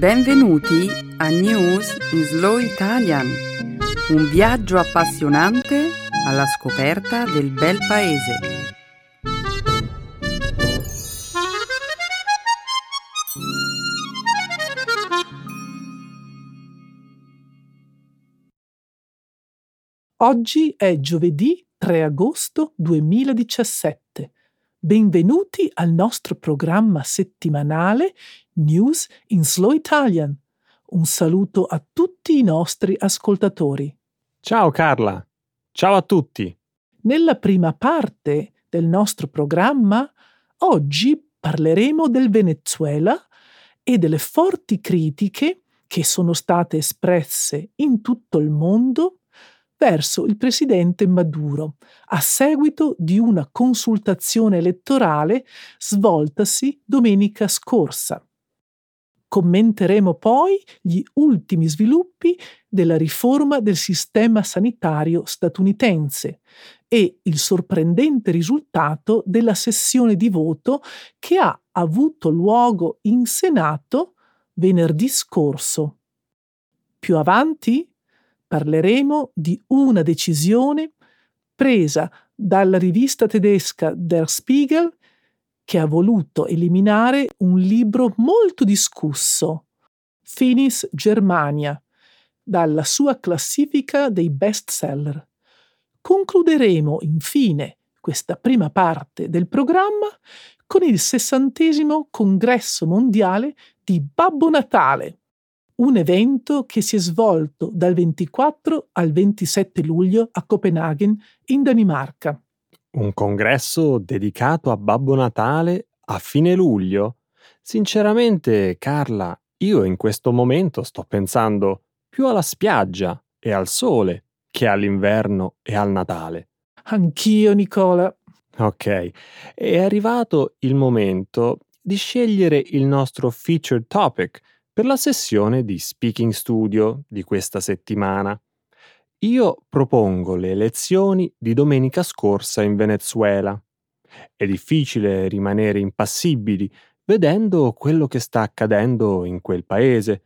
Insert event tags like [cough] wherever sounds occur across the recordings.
Benvenuti a News in Slow Italian, un viaggio appassionante alla scoperta del bel paese. Oggi è giovedì 3 agosto 2017. Benvenuti al nostro programma settimanale News in Slow Italian. Un saluto a tutti i nostri ascoltatori. Ciao Carla, ciao a tutti. Nella prima parte del nostro programma, oggi parleremo del Venezuela e delle forti critiche che sono state espresse in tutto il mondo verso il presidente Maduro a seguito di una consultazione elettorale svoltasi domenica scorsa. Commenteremo poi gli ultimi sviluppi della riforma del sistema sanitario statunitense e il sorprendente risultato della sessione di voto che ha avuto luogo in Senato venerdì scorso. Più avanti parleremo di una decisione presa dalla rivista tedesca Der Spiegel che ha voluto eliminare un libro molto discusso, Finis Germania, dalla sua classifica dei bestseller. Concluderemo infine questa prima parte del programma con il sessantesimo congresso mondiale di Babbo Natale, un evento che si è svolto dal 24 al 27 luglio a Copenaghen, in Danimarca. Un congresso dedicato a Babbo Natale a fine luglio? Sinceramente, Carla, io in questo momento sto pensando più alla spiaggia e al sole che all'inverno e al Natale. Anch'io, Nicola. Ok, è arrivato il momento di scegliere il nostro featured topic per la sessione di Speaking Studio di questa settimana. Io propongo le elezioni di domenica scorsa in Venezuela. È difficile rimanere impassibili vedendo quello che sta accadendo in quel paese,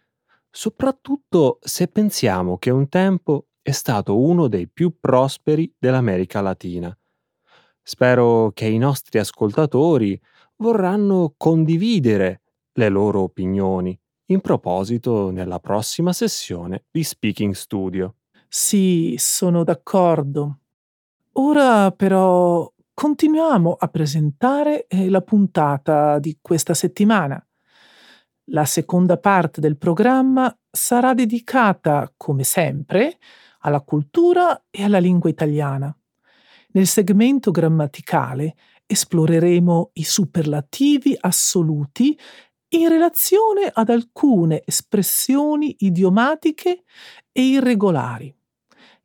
soprattutto se pensiamo che un tempo è stato uno dei più prosperi dell'America Latina. Spero che i nostri ascoltatori vorranno condividere le loro opinioni in proposito nella prossima sessione di Speaking Studio. Sì, sono d'accordo. Ora però continuiamo a presentare eh, la puntata di questa settimana. La seconda parte del programma sarà dedicata, come sempre, alla cultura e alla lingua italiana. Nel segmento grammaticale esploreremo i superlativi assoluti in relazione ad alcune espressioni idiomatiche e irregolari.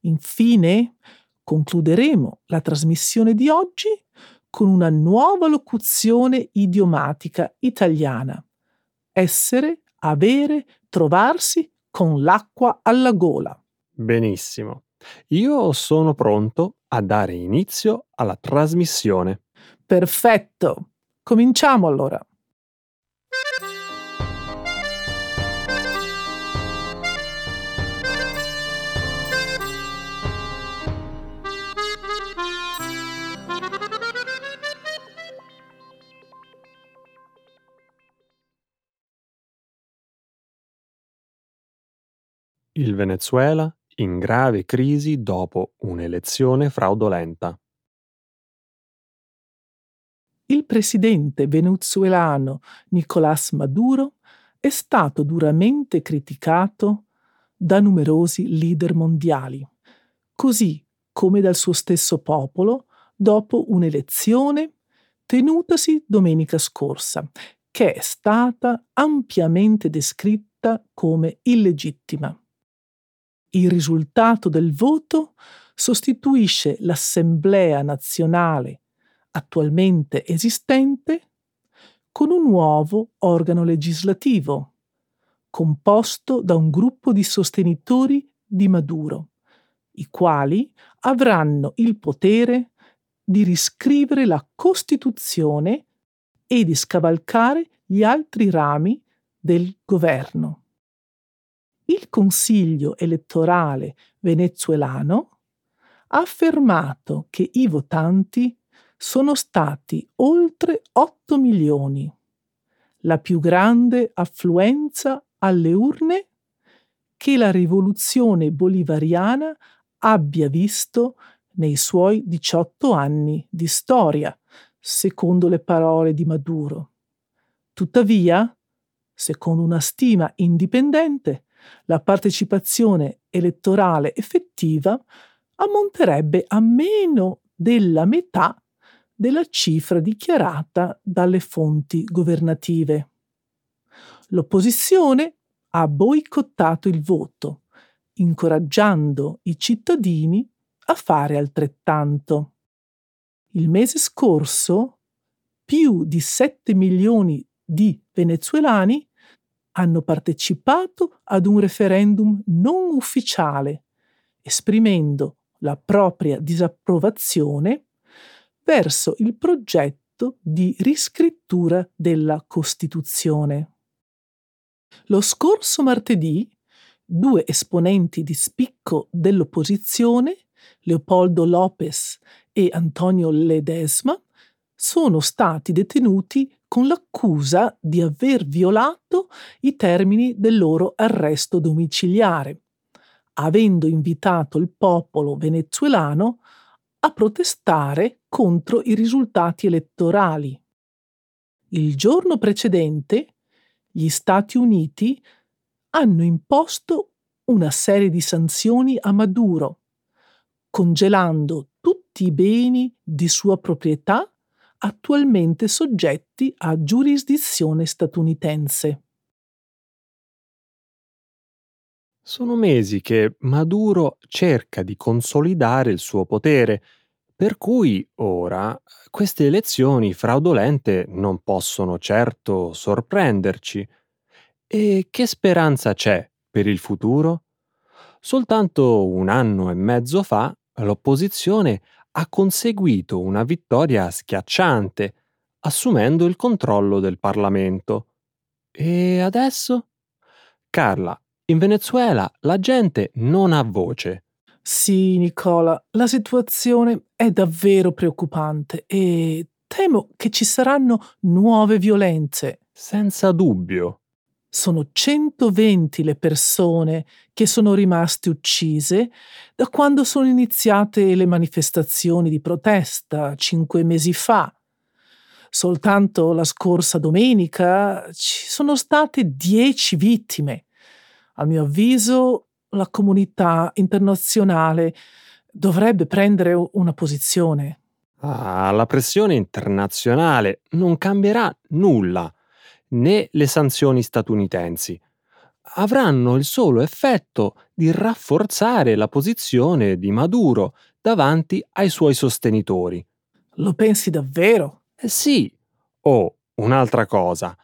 Infine, concluderemo la trasmissione di oggi con una nuova locuzione idiomatica italiana. Essere, avere, trovarsi con l'acqua alla gola. Benissimo. Io sono pronto a dare inizio alla trasmissione. Perfetto. Cominciamo allora. Il Venezuela in grave crisi dopo un'elezione fraudolenta. Il presidente venezuelano Nicolás Maduro è stato duramente criticato da numerosi leader mondiali, così come dal suo stesso popolo dopo un'elezione tenutasi domenica scorsa, che è stata ampiamente descritta come illegittima. Il risultato del voto sostituisce l'Assemblea nazionale attualmente esistente con un nuovo organo legislativo, composto da un gruppo di sostenitori di Maduro, i quali avranno il potere di riscrivere la Costituzione e di scavalcare gli altri rami del governo. Il Consiglio elettorale venezuelano ha affermato che i votanti sono stati oltre 8 milioni, la più grande affluenza alle urne che la rivoluzione bolivariana abbia visto nei suoi 18 anni di storia, secondo le parole di Maduro. Tuttavia, secondo una stima indipendente, la partecipazione elettorale effettiva ammonterebbe a meno della metà della cifra dichiarata dalle fonti governative. L'opposizione ha boicottato il voto, incoraggiando i cittadini a fare altrettanto. Il mese scorso più di 7 milioni di venezuelani hanno partecipato ad un referendum non ufficiale, esprimendo la propria disapprovazione verso il progetto di riscrittura della Costituzione. Lo scorso martedì due esponenti di spicco dell'opposizione, Leopoldo Lopez e Antonio Ledesma, sono stati detenuti con l'accusa di aver violato i termini del loro arresto domiciliare, avendo invitato il popolo venezuelano a protestare contro i risultati elettorali. Il giorno precedente gli Stati Uniti hanno imposto una serie di sanzioni a Maduro, congelando tutti i beni di sua proprietà attualmente soggetti a giurisdizione statunitense. Sono mesi che Maduro cerca di consolidare il suo potere, per cui ora queste elezioni fraudolente non possono certo sorprenderci. E che speranza c'è per il futuro? Soltanto un anno e mezzo fa l'opposizione ha conseguito una vittoria schiacciante, assumendo il controllo del Parlamento. E adesso? Carla, in Venezuela la gente non ha voce. Sì, Nicola, la situazione è davvero preoccupante e temo che ci saranno nuove violenze. Senza dubbio. Sono 120 le persone che sono rimaste uccise da quando sono iniziate le manifestazioni di protesta cinque mesi fa. Soltanto la scorsa domenica ci sono state 10 vittime. A mio avviso, la comunità internazionale dovrebbe prendere una posizione. Ah, la pressione internazionale non cambierà nulla, né le sanzioni statunitensi. Avranno il solo effetto di rafforzare la posizione di Maduro davanti ai suoi sostenitori. Lo pensi davvero? Eh sì. Oh, un'altra cosa.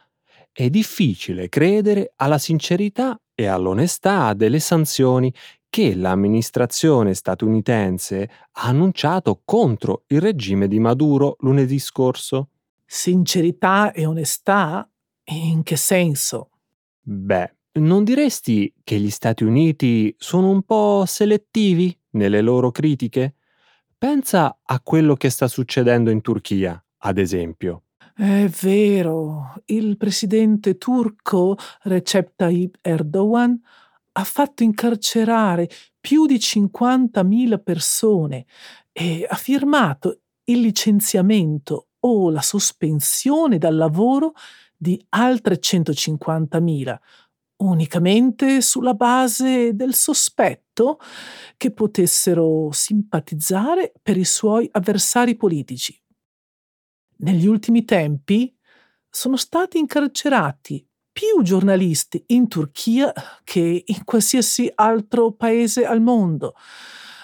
È difficile credere alla sincerità e all'onestà delle sanzioni che l'amministrazione statunitense ha annunciato contro il regime di Maduro lunedì scorso. Sincerità e onestà? In che senso? Beh, non diresti che gli Stati Uniti sono un po' selettivi nelle loro critiche? Pensa a quello che sta succedendo in Turchia, ad esempio. È vero, il presidente turco Recep Tayyip Erdogan ha fatto incarcerare più di 50.000 persone e ha firmato il licenziamento o la sospensione dal lavoro di altre 150.000, unicamente sulla base del sospetto che potessero simpatizzare per i suoi avversari politici negli ultimi tempi sono stati incarcerati più giornalisti in Turchia che in qualsiasi altro paese al mondo.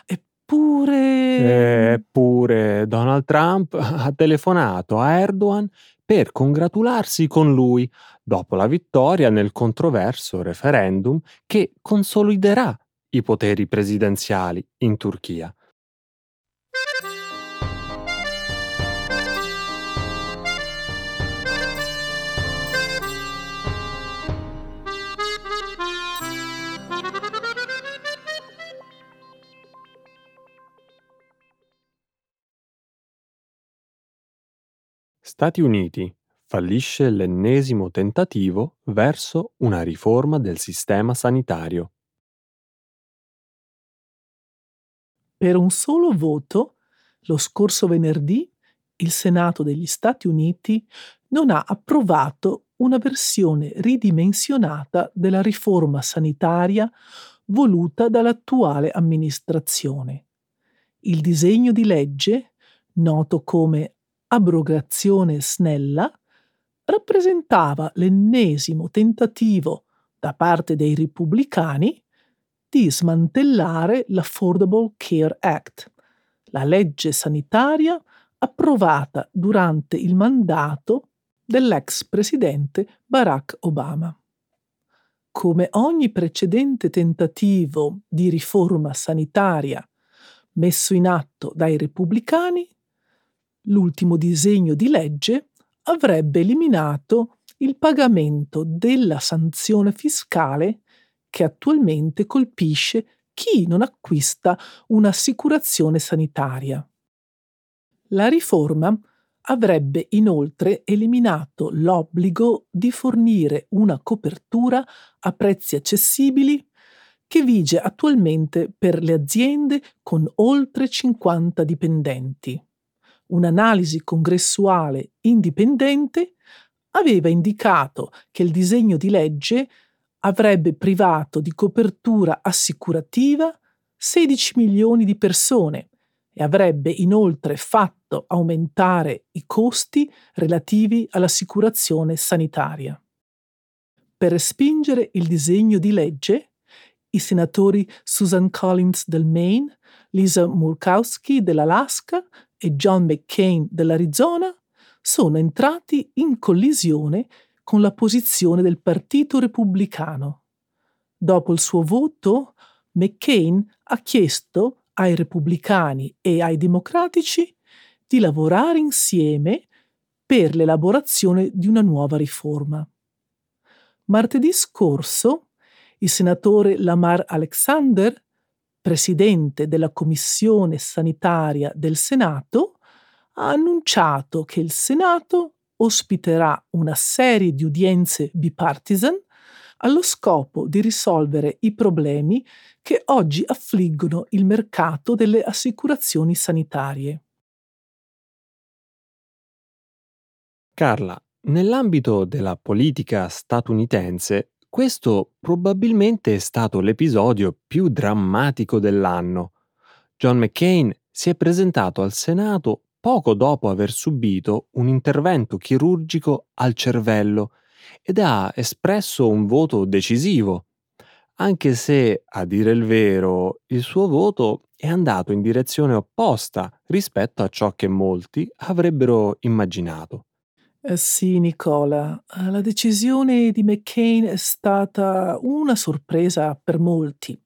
Eppure... Eppure Donald Trump [laughs] ha telefonato a Erdogan per congratularsi con lui dopo la vittoria nel controverso referendum che consoliderà i poteri presidenziali in Turchia. Stati Uniti fallisce l'ennesimo tentativo verso una riforma del sistema sanitario. Per un solo voto, lo scorso venerdì, il Senato degli Stati Uniti non ha approvato una versione ridimensionata della riforma sanitaria voluta dall'attuale amministrazione. Il disegno di legge, noto come abrogazione snella, rappresentava l'ennesimo tentativo da parte dei repubblicani di smantellare l'Affordable Care Act, la legge sanitaria approvata durante il mandato dell'ex presidente Barack Obama. Come ogni precedente tentativo di riforma sanitaria messo in atto dai repubblicani, l'ultimo disegno di legge avrebbe eliminato il pagamento della sanzione fiscale che attualmente colpisce chi non acquista un'assicurazione sanitaria. La riforma avrebbe inoltre eliminato l'obbligo di fornire una copertura a prezzi accessibili che vige attualmente per le aziende con oltre 50 dipendenti. Un'analisi congressuale indipendente aveva indicato che il disegno di legge avrebbe privato di copertura assicurativa 16 milioni di persone e avrebbe inoltre fatto aumentare i costi relativi all'assicurazione sanitaria. Per respingere il disegno di legge, i senatori Susan Collins del Maine, Lisa Murkowski dell'Alaska e John McCain dell'Arizona sono entrati in collisione con la posizione del Partito Repubblicano. Dopo il suo voto, McCain ha chiesto ai repubblicani e ai democratici di lavorare insieme per l'elaborazione di una nuova riforma. Martedì scorso il senatore Lamar Alexander, presidente della Commissione sanitaria del Senato, ha annunciato che il Senato ospiterà una serie di udienze bipartisan allo scopo di risolvere i problemi che oggi affliggono il mercato delle assicurazioni sanitarie. Carla, nell'ambito della politica statunitense, questo probabilmente è stato l'episodio più drammatico dell'anno. John McCain si è presentato al Senato poco dopo aver subito un intervento chirurgico al cervello ed ha espresso un voto decisivo, anche se, a dire il vero, il suo voto è andato in direzione opposta rispetto a ciò che molti avrebbero immaginato. Eh sì, Nicola, la decisione di McCain è stata una sorpresa per molti,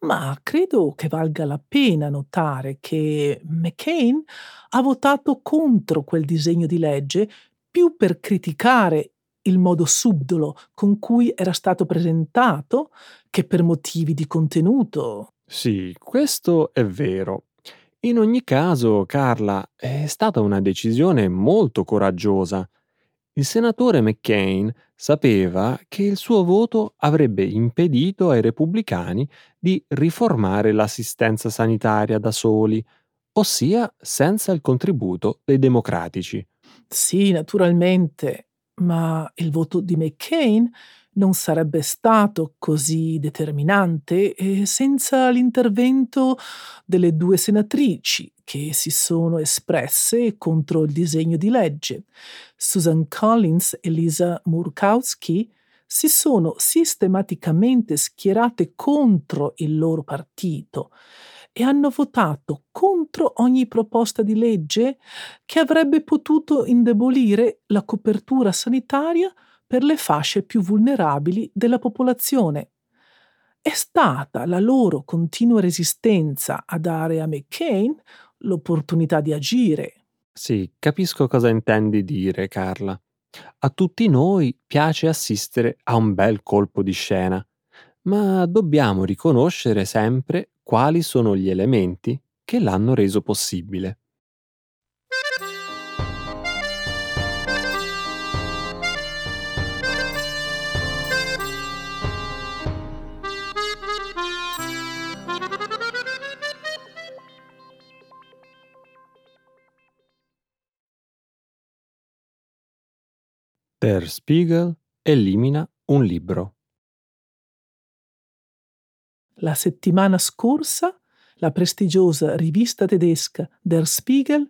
ma credo che valga la pena notare che McCain ha votato contro quel disegno di legge più per criticare il modo subdolo con cui era stato presentato che per motivi di contenuto. Sì, questo è vero. In ogni caso, Carla, è stata una decisione molto coraggiosa. Il senatore McCain sapeva che il suo voto avrebbe impedito ai repubblicani di riformare l'assistenza sanitaria da soli, ossia senza il contributo dei democratici. Sì, naturalmente, ma il voto di McCain non sarebbe stato così determinante senza l'intervento delle due senatrici che si sono espresse contro il disegno di legge. Susan Collins e Lisa Murkowski si sono sistematicamente schierate contro il loro partito e hanno votato contro ogni proposta di legge che avrebbe potuto indebolire la copertura sanitaria per le fasce più vulnerabili della popolazione. È stata la loro continua resistenza a dare a McCain l'opportunità di agire. Sì, capisco cosa intendi dire, Carla. A tutti noi piace assistere a un bel colpo di scena, ma dobbiamo riconoscere sempre quali sono gli elementi che l'hanno reso possibile. Der Spiegel elimina un libro. La settimana scorsa la prestigiosa rivista tedesca Der Spiegel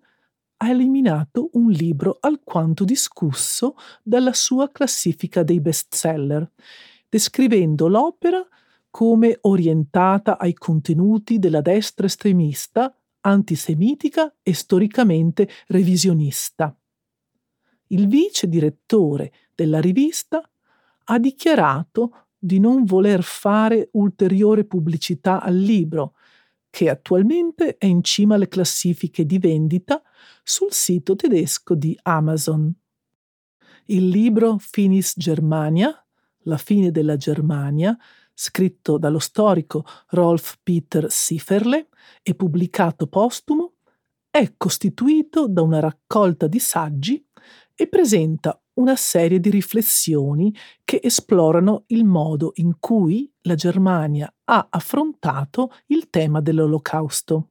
ha eliminato un libro alquanto discusso dalla sua classifica dei bestseller, descrivendo l'opera come orientata ai contenuti della destra estremista, antisemitica e storicamente revisionista. Il vice direttore della rivista ha dichiarato di non voler fare ulteriore pubblicità al libro, che attualmente è in cima alle classifiche di vendita sul sito tedesco di Amazon. Il libro Finis Germania, La fine della Germania, scritto dallo storico Rolf Peter Sieferle e pubblicato postumo, è costituito da una raccolta di saggi e presenta una serie di riflessioni che esplorano il modo in cui la Germania ha affrontato il tema dell'Olocausto.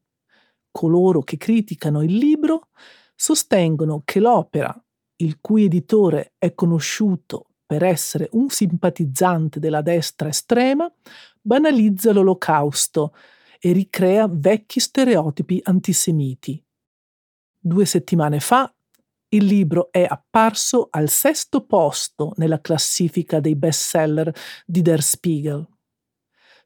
Coloro che criticano il libro sostengono che l'opera, il cui editore è conosciuto per essere un simpatizzante della destra estrema, banalizza l'Olocausto e ricrea vecchi stereotipi antisemiti. Due settimane fa il libro è apparso al sesto posto nella classifica dei bestseller di Der Spiegel.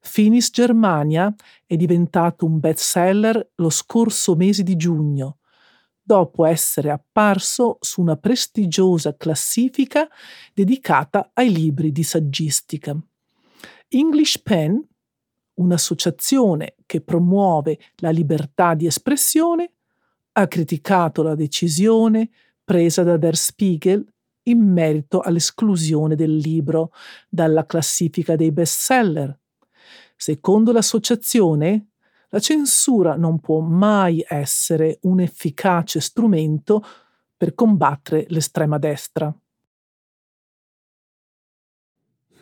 Finis Germania è diventato un bestseller lo scorso mese di giugno, dopo essere apparso su una prestigiosa classifica dedicata ai libri di saggistica. English Pen, un'associazione che promuove la libertà di espressione, ha criticato la decisione presa da Der Spiegel in merito all'esclusione del libro dalla classifica dei bestseller. Secondo l'associazione, la censura non può mai essere un efficace strumento per combattere l'estrema destra.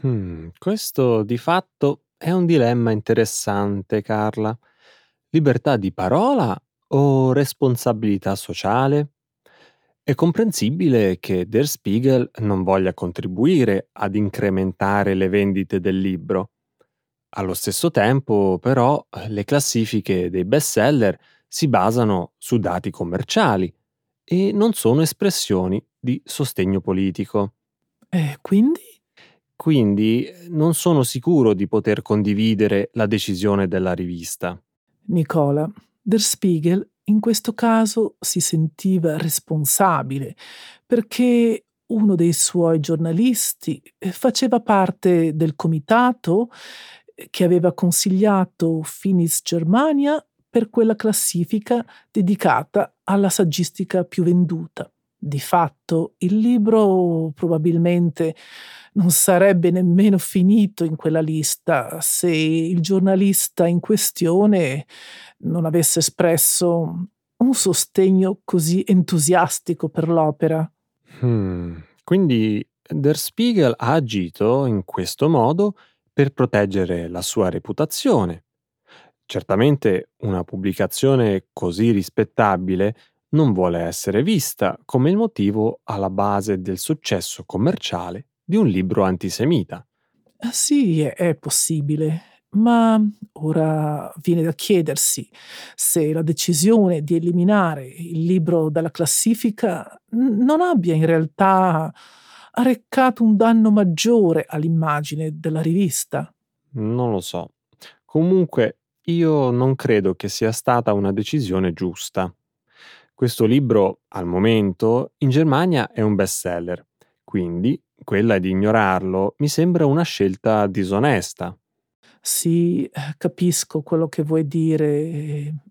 Hmm, questo di fatto è un dilemma interessante, Carla. Libertà di parola o responsabilità sociale? È comprensibile che Der Spiegel non voglia contribuire ad incrementare le vendite del libro. Allo stesso tempo, però, le classifiche dei bestseller si basano su dati commerciali e non sono espressioni di sostegno politico. E quindi? Quindi non sono sicuro di poter condividere la decisione della rivista. Nicola, Der Spiegel in questo caso si sentiva responsabile perché uno dei suoi giornalisti eh, faceva parte del comitato eh, che aveva consigliato Finis Germania per quella classifica dedicata alla saggistica più venduta. Di fatto il libro probabilmente non sarebbe nemmeno finito in quella lista se il giornalista in questione non avesse espresso un sostegno così entusiastico per l'opera. Hmm. Quindi Der Spiegel ha agito in questo modo per proteggere la sua reputazione. Certamente una pubblicazione così rispettabile non vuole essere vista come il motivo alla base del successo commerciale di un libro antisemita. Ah, sì, è possibile, ma ora viene da chiedersi se la decisione di eliminare il libro dalla classifica non abbia in realtà arrecato un danno maggiore all'immagine della rivista. Non lo so. Comunque, io non credo che sia stata una decisione giusta. Questo libro, al momento, in Germania è un bestseller, quindi quella di ignorarlo mi sembra una scelta disonesta. Sì, capisco quello che vuoi dire.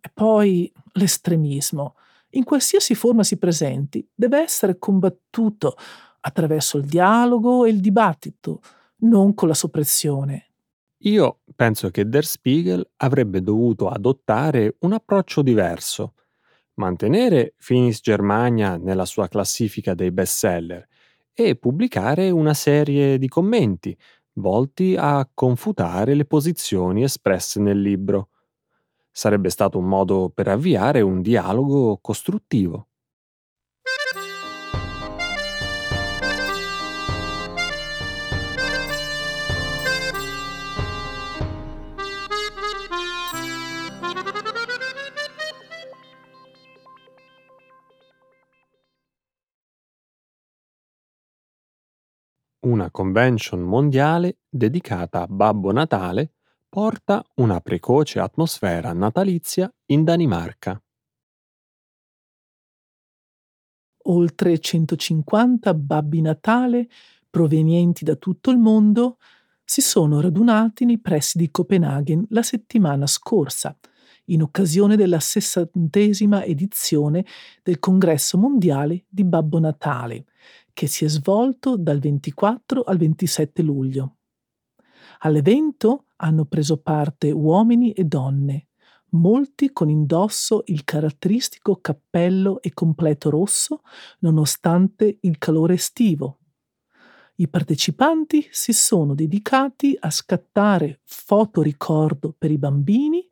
E poi l'estremismo, in qualsiasi forma si presenti, deve essere combattuto attraverso il dialogo e il dibattito, non con la soppressione. Io penso che Der Spiegel avrebbe dovuto adottare un approccio diverso, mantenere Finis Germania nella sua classifica dei bestseller e pubblicare una serie di commenti volti a confutare le posizioni espresse nel libro. Sarebbe stato un modo per avviare un dialogo costruttivo. Una convention mondiale dedicata a Babbo Natale porta una precoce atmosfera natalizia in Danimarca. Oltre 150 babbi Natale provenienti da tutto il mondo si sono radunati nei pressi di Copenaghen la settimana scorsa, in occasione della sessantesima edizione del Congresso mondiale di Babbo Natale, che si è svolto dal 24 al 27 luglio. All'evento hanno preso parte uomini e donne, molti con indosso il caratteristico cappello e completo rosso, nonostante il calore estivo. I partecipanti si sono dedicati a scattare foto ricordo per i bambini,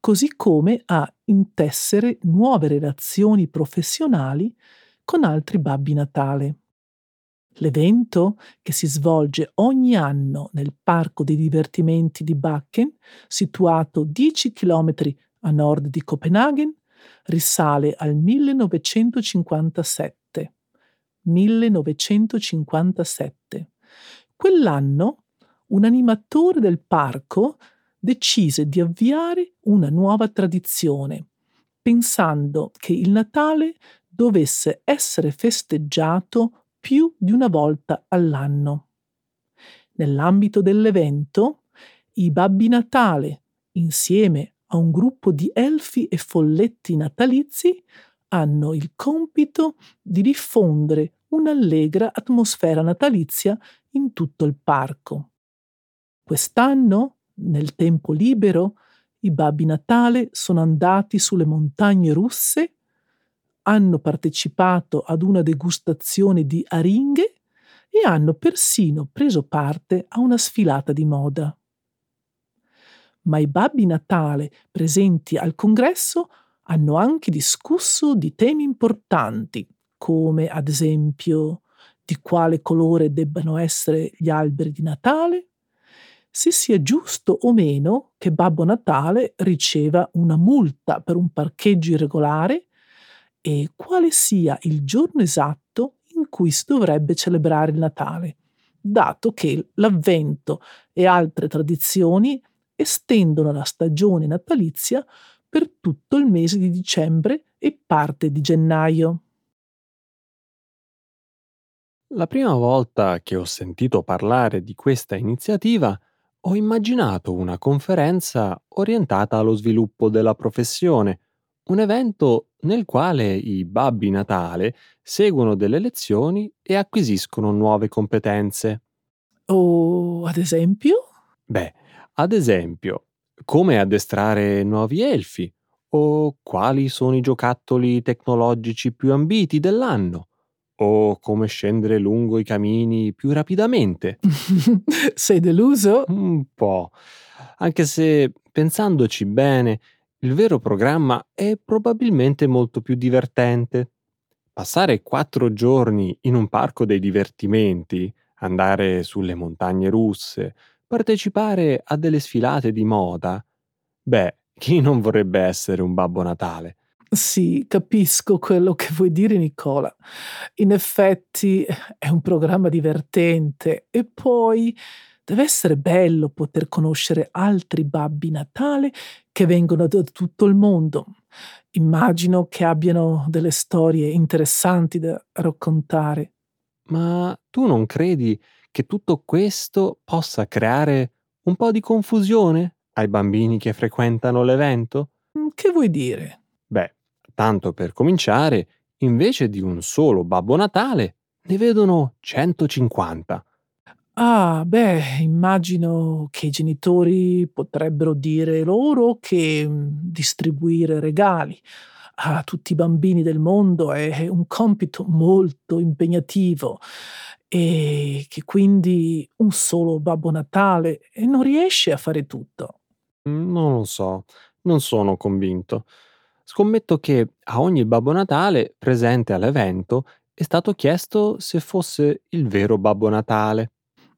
così come a intessere nuove relazioni professionali con altri babbi Natale. L'evento, che si svolge ogni anno nel Parco dei divertimenti di Bakken, situato 10 km a nord di Copenaghen, risale al 1957. 1957. Quell'anno un animatore del parco decise di avviare una nuova tradizione, pensando che il Natale dovesse essere festeggiato più di una volta all'anno. Nell'ambito dell'evento, i Babbi Natale, insieme a un gruppo di elfi e folletti natalizi, hanno il compito di diffondere un'allegra atmosfera natalizia in tutto il parco. Quest'anno, nel tempo libero, i Babbi Natale sono andati sulle montagne russe hanno partecipato ad una degustazione di aringhe e hanno persino preso parte a una sfilata di moda. Ma i babbi Natale presenti al congresso hanno anche discusso di temi importanti, come ad esempio di quale colore debbano essere gli alberi di Natale, se sia giusto o meno che Babbo Natale riceva una multa per un parcheggio irregolare e quale sia il giorno esatto in cui si dovrebbe celebrare il Natale, dato che l'avvento e altre tradizioni estendono la stagione natalizia per tutto il mese di dicembre e parte di gennaio. La prima volta che ho sentito parlare di questa iniziativa ho immaginato una conferenza orientata allo sviluppo della professione, un evento nel quale i babbi Natale seguono delle lezioni e acquisiscono nuove competenze. O ad esempio? Beh, ad esempio, come addestrare nuovi elfi o quali sono i giocattoli tecnologici più ambiti dell'anno o come scendere lungo i camini più rapidamente. [laughs] Sei deluso? Un po', anche se pensandoci bene, il vero programma è probabilmente molto più divertente. Passare quattro giorni in un parco dei divertimenti, andare sulle montagne russe, partecipare a delle sfilate di moda, beh, [laughs] chi non vorrebbe essere un Babbo Natale? Sì, capisco quello che vuoi dire, Nicola. In effetti è un programma divertente e poi Deve essere bello poter conoscere altri babbi Natale che vengono da tutto il mondo. Immagino che abbiano delle storie interessanti da raccontare. Ma tu non credi che tutto questo possa creare un po' di confusione ai bambini che frequentano l'evento? Mm, che vuoi dire? Beh, tanto per cominciare, invece di un solo Babbo Natale, ne vedono 150. Ah, beh, immagino che i genitori potrebbero dire loro che mm, distribuire regali a tutti i bambini del mondo è un compito molto impegnativo e che quindi un solo Babbo Natale non riesce a fare tutto. Mm, non lo so, non sono convinto. Scommetto che a ogni Babbo Natale presente all'evento è stato chiesto se fosse il vero Babbo Natale.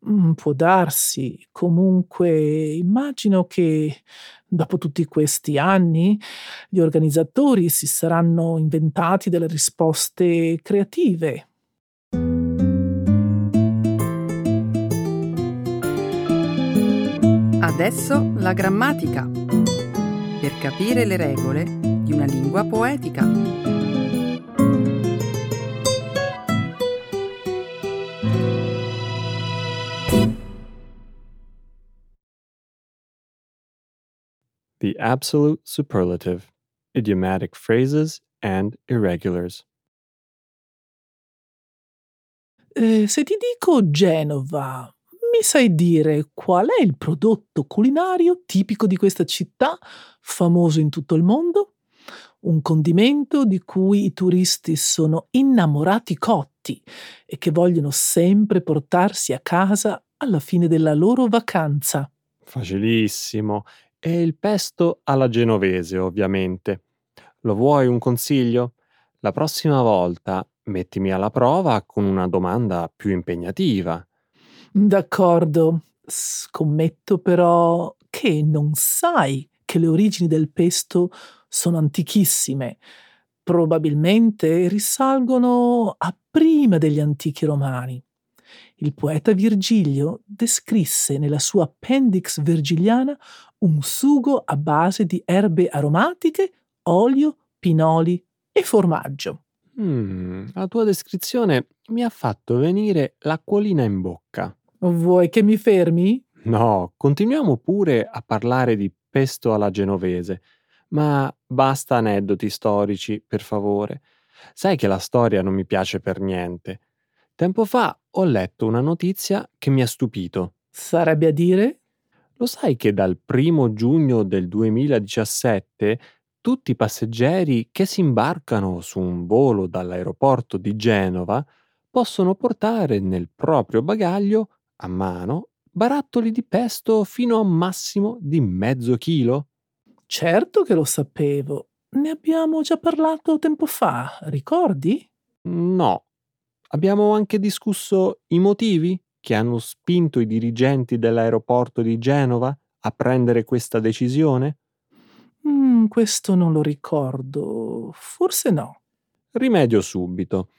Mm, può darsi, comunque immagino che dopo tutti questi anni gli organizzatori si saranno inventati delle risposte creative. Adesso la grammatica, per capire le regole di una lingua poetica. The absolute superlative, idiomatic phrases and irregulars. Eh, se ti dico Genova, mi sai dire qual è il prodotto culinario tipico di questa città, famoso in tutto il mondo? Un condimento di cui i turisti sono innamorati cotti e che vogliono sempre portarsi a casa alla fine della loro vacanza. Facilissimo. È il pesto alla genovese, ovviamente. Lo vuoi un consiglio? La prossima volta mettimi alla prova con una domanda più impegnativa. D'accordo, scommetto però che non sai che le origini del pesto sono antichissime. Probabilmente risalgono a prima degli antichi romani. Il poeta Virgilio descrisse nella sua Appendix Virgiliana un sugo a base di erbe aromatiche, olio, pinoli e formaggio. Mm, la tua descrizione mi ha fatto venire l'acquolina in bocca. Vuoi che mi fermi? No, continuiamo pure a parlare di pesto alla genovese, ma basta aneddoti storici, per favore. Sai che la storia non mi piace per niente. Tempo fa ho letto una notizia che mi ha stupito. Sarebbe a dire? Lo sai che dal 1 giugno del 2017 tutti i passeggeri che si imbarcano su un volo dall'aeroporto di Genova possono portare nel proprio bagaglio, a mano, barattoli di pesto fino a un massimo di mezzo chilo? Certo che lo sapevo. Ne abbiamo già parlato tempo fa, ricordi? No. Abbiamo anche discusso i motivi che hanno spinto i dirigenti dell'aeroporto di Genova a prendere questa decisione? Mm, questo non lo ricordo. Forse no. Rimedio subito.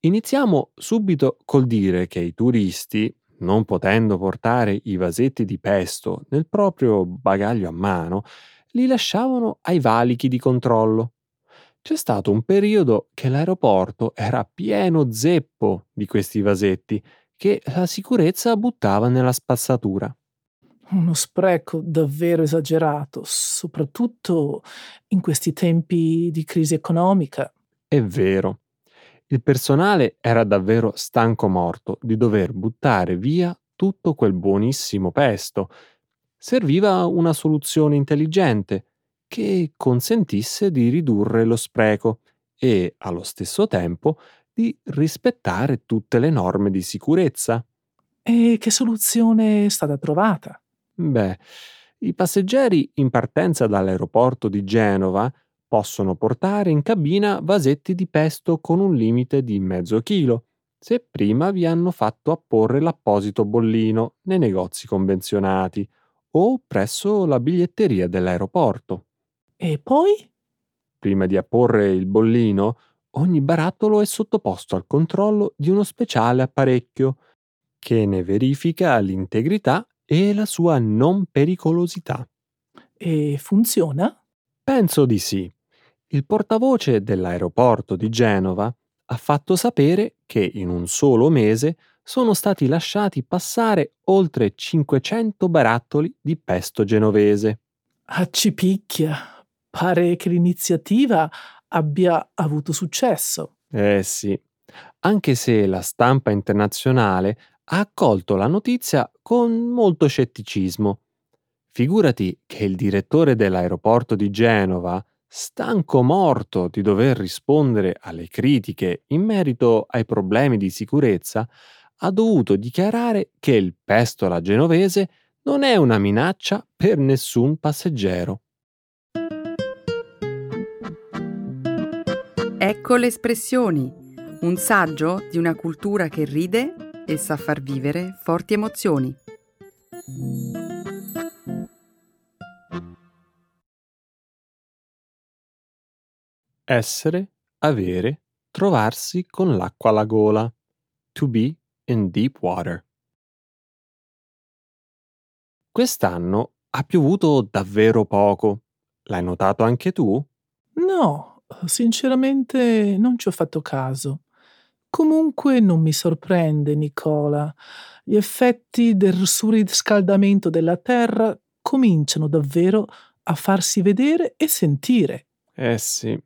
Iniziamo subito col dire che i turisti, non potendo portare i vasetti di pesto nel proprio bagaglio a mano, li lasciavano ai valichi di controllo. C'è stato un periodo che l'aeroporto era pieno zeppo di questi vasetti che la sicurezza buttava nella spazzatura. Uno spreco davvero esagerato, soprattutto in questi tempi di crisi economica. È vero. Il personale era davvero stanco morto di dover buttare via tutto quel buonissimo pesto. Serviva una soluzione intelligente che consentisse di ridurre lo spreco e, allo stesso tempo, di rispettare tutte le norme di sicurezza. E che soluzione è stata trovata? Beh, i passeggeri in partenza dall'aeroporto di Genova possono portare in cabina vasetti di pesto con un limite di mezzo chilo, se prima vi hanno fatto apporre l'apposito bollino nei negozi convenzionati o presso la biglietteria dell'aeroporto. E poi? Prima di apporre il bollino, ogni barattolo è sottoposto al controllo di uno speciale apparecchio che ne verifica l'integrità e la sua non pericolosità. E funziona? Penso di sì. Il portavoce dell'aeroporto di Genova ha fatto sapere che in un solo mese sono stati lasciati passare oltre 500 barattoli di pesto genovese. Accipicchia. Pare che l'iniziativa abbia avuto successo. Eh sì, anche se la stampa internazionale ha accolto la notizia con molto scetticismo. Figurati che il direttore dell'aeroporto di Genova, stanco morto di dover rispondere alle critiche in merito ai problemi di sicurezza, ha dovuto dichiarare che il pesto alla genovese non è una minaccia per nessun passeggero. Ecco le espressioni, un saggio di una cultura che ride e sa far vivere forti emozioni. Essere, avere, trovarsi con l'acqua alla gola. To be in deep water. Quest'anno ha piovuto davvero poco. L'hai notato anche tu? No, sinceramente non ci ho fatto caso. Comunque non mi sorprende, Nicola. Gli effetti del surriscaldamento della Terra cominciano davvero a farsi vedere e sentire. Eh sì.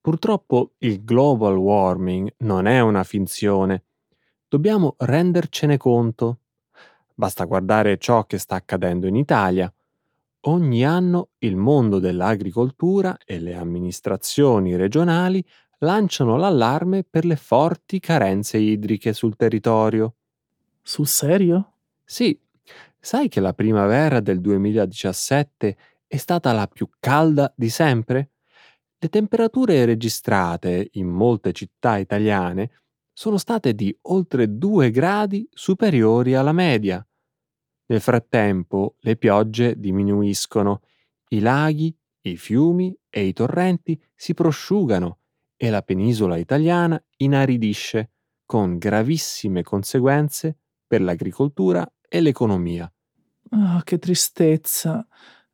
Purtroppo il global warming non è una finzione. Dobbiamo rendercene conto. Basta guardare ciò che sta accadendo in Italia. Ogni anno il mondo dell'agricoltura e le amministrazioni regionali lanciano l'allarme per le forti carenze idriche sul territorio. Sul serio? Sì, sai che la primavera del 2017 è stata la più calda di sempre? Le temperature registrate in molte città italiane sono state di oltre 2 gradi superiori alla media. Nel frattempo le piogge diminuiscono, i laghi, i fiumi e i torrenti si prosciugano e la penisola italiana inaridisce, con gravissime conseguenze per l'agricoltura e l'economia. Ah, che tristezza.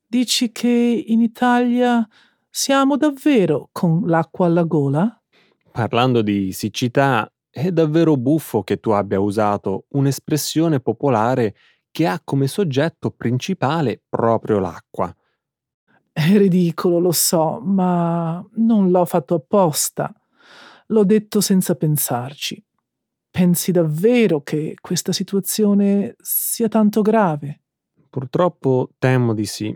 Dici che in Italia siamo davvero con l'acqua alla gola? Parlando di siccità, è davvero buffo che tu abbia usato un'espressione popolare che ha come soggetto principale proprio l'acqua. È ridicolo, lo so, ma non l'ho fatto apposta. L'ho detto senza pensarci. Pensi davvero che questa situazione sia tanto grave? Purtroppo temo di sì.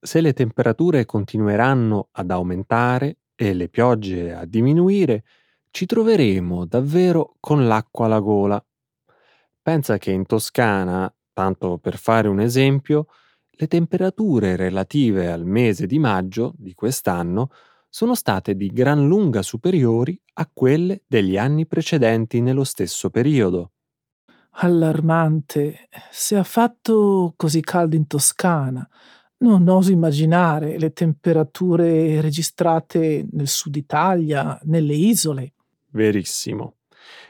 Se le temperature continueranno ad aumentare e le piogge a diminuire, ci troveremo davvero con l'acqua alla gola. Pensa che in Toscana Tanto per fare un esempio, le temperature relative al mese di maggio di quest'anno sono state di gran lunga superiori a quelle degli anni precedenti nello stesso periodo. Allarmante. Se ha fatto così caldo in Toscana, non oso immaginare le temperature registrate nel sud Italia, nelle isole. Verissimo.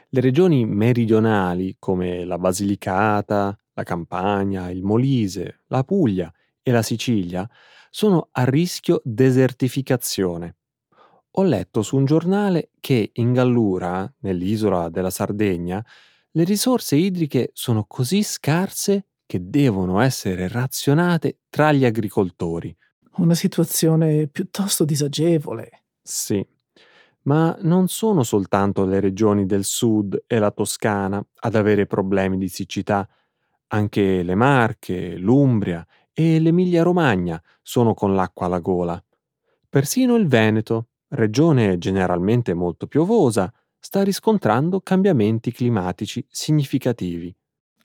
Le regioni meridionali come la Basilicata, la Campania, il Molise, la Puglia e la Sicilia sono a rischio desertificazione. Ho letto su un giornale che in Gallura, nell'isola della Sardegna, le risorse idriche sono così scarse che devono essere razionate tra gli agricoltori. Una situazione piuttosto disagevole. Sì, ma non sono soltanto le regioni del sud e la Toscana ad avere problemi di siccità, anche le Marche, l'Umbria e l'Emilia-Romagna sono con l'acqua alla gola. Persino il Veneto, regione generalmente molto piovosa, sta riscontrando cambiamenti climatici significativi.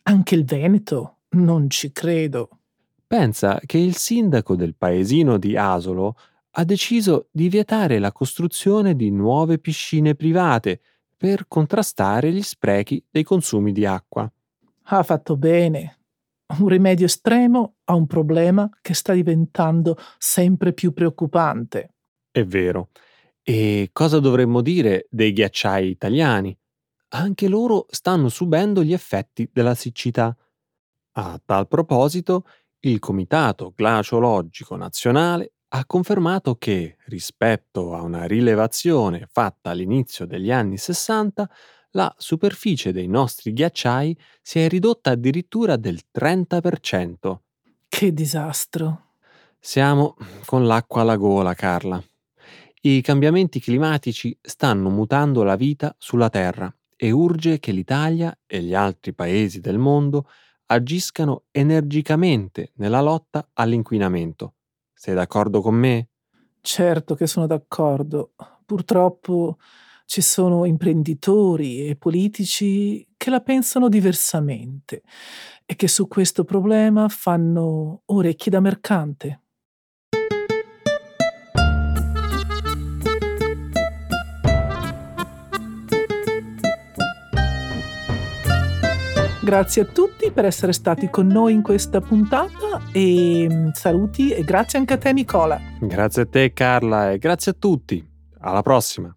Anche il Veneto? Non ci credo. Pensa che il sindaco del paesino di Asolo ha deciso di vietare la costruzione di nuove piscine private per contrastare gli sprechi dei consumi di acqua. Ha fatto bene. Un rimedio estremo a un problema che sta diventando sempre più preoccupante. È vero. E cosa dovremmo dire dei ghiacciai italiani? Anche loro stanno subendo gli effetti della siccità. A tal proposito, il Comitato Glaciologico Nazionale ha confermato che, rispetto a una rilevazione fatta all'inizio degli anni 60, la superficie dei nostri ghiacciai si è ridotta addirittura del 30%. Che disastro. Siamo con l'acqua alla gola, Carla. I cambiamenti climatici stanno mutando la vita sulla Terra e urge che l'Italia e gli altri paesi del mondo agiscano energicamente nella lotta all'inquinamento. Sei d'accordo con me? Certo che sono d'accordo. Purtroppo ci sono imprenditori e politici che la pensano diversamente e che su questo problema fanno orecchie da mercante. Grazie a tutti per essere stati con noi in questa puntata e mm, saluti e grazie anche a te Nicola. Grazie a te Carla e grazie a tutti. Alla prossima.